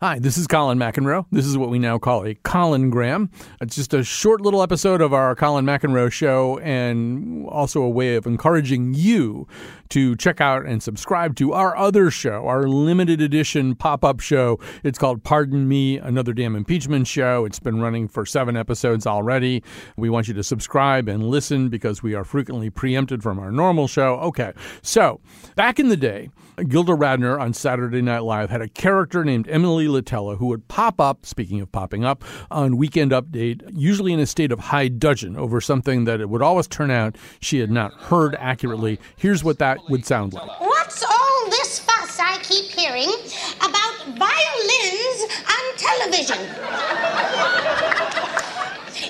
Hi, this is Colin McEnroe. This is what we now call a Colingram. It's just a short little episode of our Colin McEnroe show and also a way of encouraging you to check out and subscribe to our other show, our limited edition pop up show. It's called Pardon Me, Another Damn Impeachment Show. It's been running for seven episodes already. We want you to subscribe and listen because we are frequently preempted from our normal show. Okay, so back in the day, Gilda Radner on Saturday Night Live had a character named Emily Litella who would pop up, speaking of popping up, on Weekend Update, usually in a state of high dudgeon over something that it would always turn out she had not heard accurately. Here's what that would sound like. What's all this fuss I keep hearing about violins on television?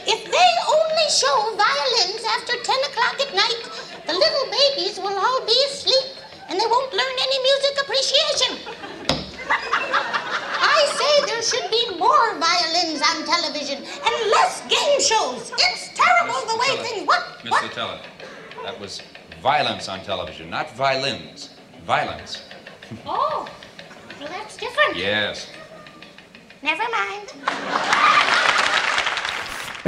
if they only show violins after 10 o'clock at night, the little babies will all be asleep and they won't learn any music appreciation. I say there should be more violins on television and less game shows. It's terrible the way things. What? Mr. What? Teller, that was violence on television, not violins. Violence. Oh, well, that's different. Yes. Never mind.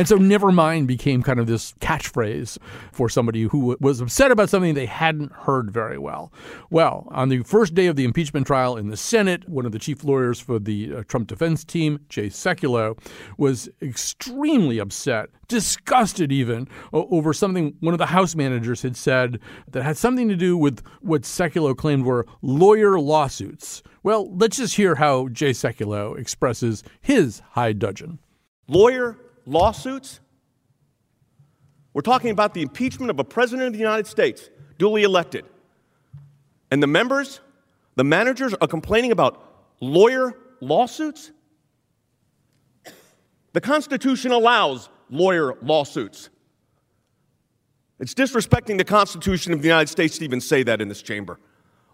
And so never mind became kind of this catchphrase for somebody who was upset about something they hadn't heard very well. Well, on the first day of the impeachment trial in the Senate, one of the chief lawyers for the uh, Trump defense team, Jay Sekulow, was extremely upset, disgusted even, over something one of the House managers had said that had something to do with what Sekulow claimed were lawyer lawsuits. Well, let's just hear how Jay Sekulow expresses his high dudgeon. lawyer lawsuits. We're talking about the impeachment of a president of the United States, duly elected. And the members, the managers, are complaining about lawyer lawsuits? The Constitution allows lawyer lawsuits. It's disrespecting the Constitution of the United States to even say that in this chamber.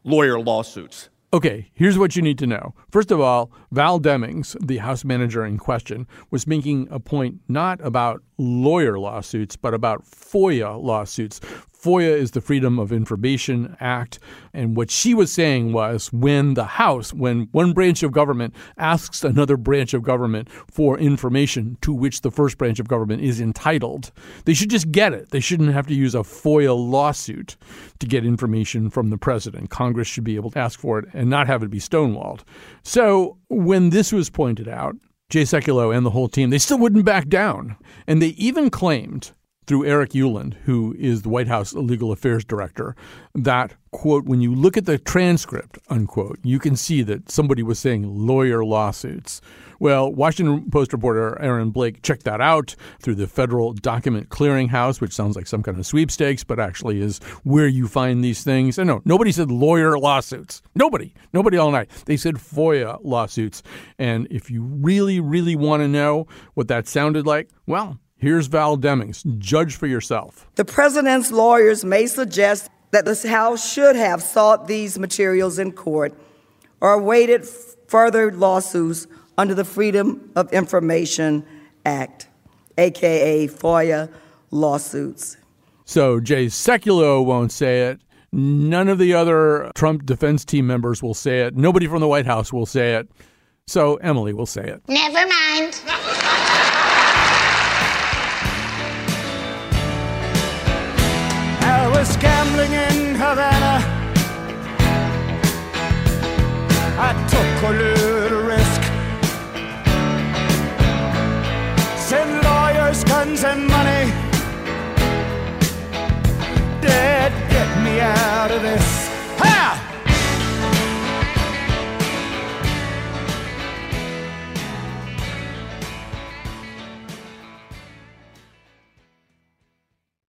Lawyer lawsuits. Okay, here's what you need to know. First of all, Val Demings, the House manager in question, was making a point not about lawyer lawsuits, but about FOIA lawsuits. FOIA is the Freedom of Information Act. And what she was saying was when the House, when one branch of government asks another branch of government for information to which the first branch of government is entitled, they should just get it. They shouldn't have to use a FOIA lawsuit to get information from the president. Congress should be able to ask for it and not have it be stonewalled. So when this was pointed out, Jay Sekulow and the whole team, they still wouldn't back down. And they even claimed through Eric Ueland, who is the White House legal affairs director, that, quote, when you look at the transcript, unquote, you can see that somebody was saying lawyer lawsuits. Well, Washington Post reporter Aaron Blake checked that out through the Federal Document Clearinghouse, which sounds like some kind of sweepstakes, but actually is where you find these things. And no, nobody said lawyer lawsuits. Nobody. Nobody all night. They said FOIA lawsuits. And if you really, really want to know what that sounded like, well, Here's Val Demings. Judge for yourself. The president's lawyers may suggest that the House should have sought these materials in court or awaited further lawsuits under the Freedom of Information Act, aka FOIA lawsuits. So Jay Sekulow won't say it. None of the other Trump defense team members will say it. Nobody from the White House will say it. So Emily will say it. Never mind. Was gambling in Havana. I took a little risk. Send lawyers, guns, and money. Dad, get me out of this.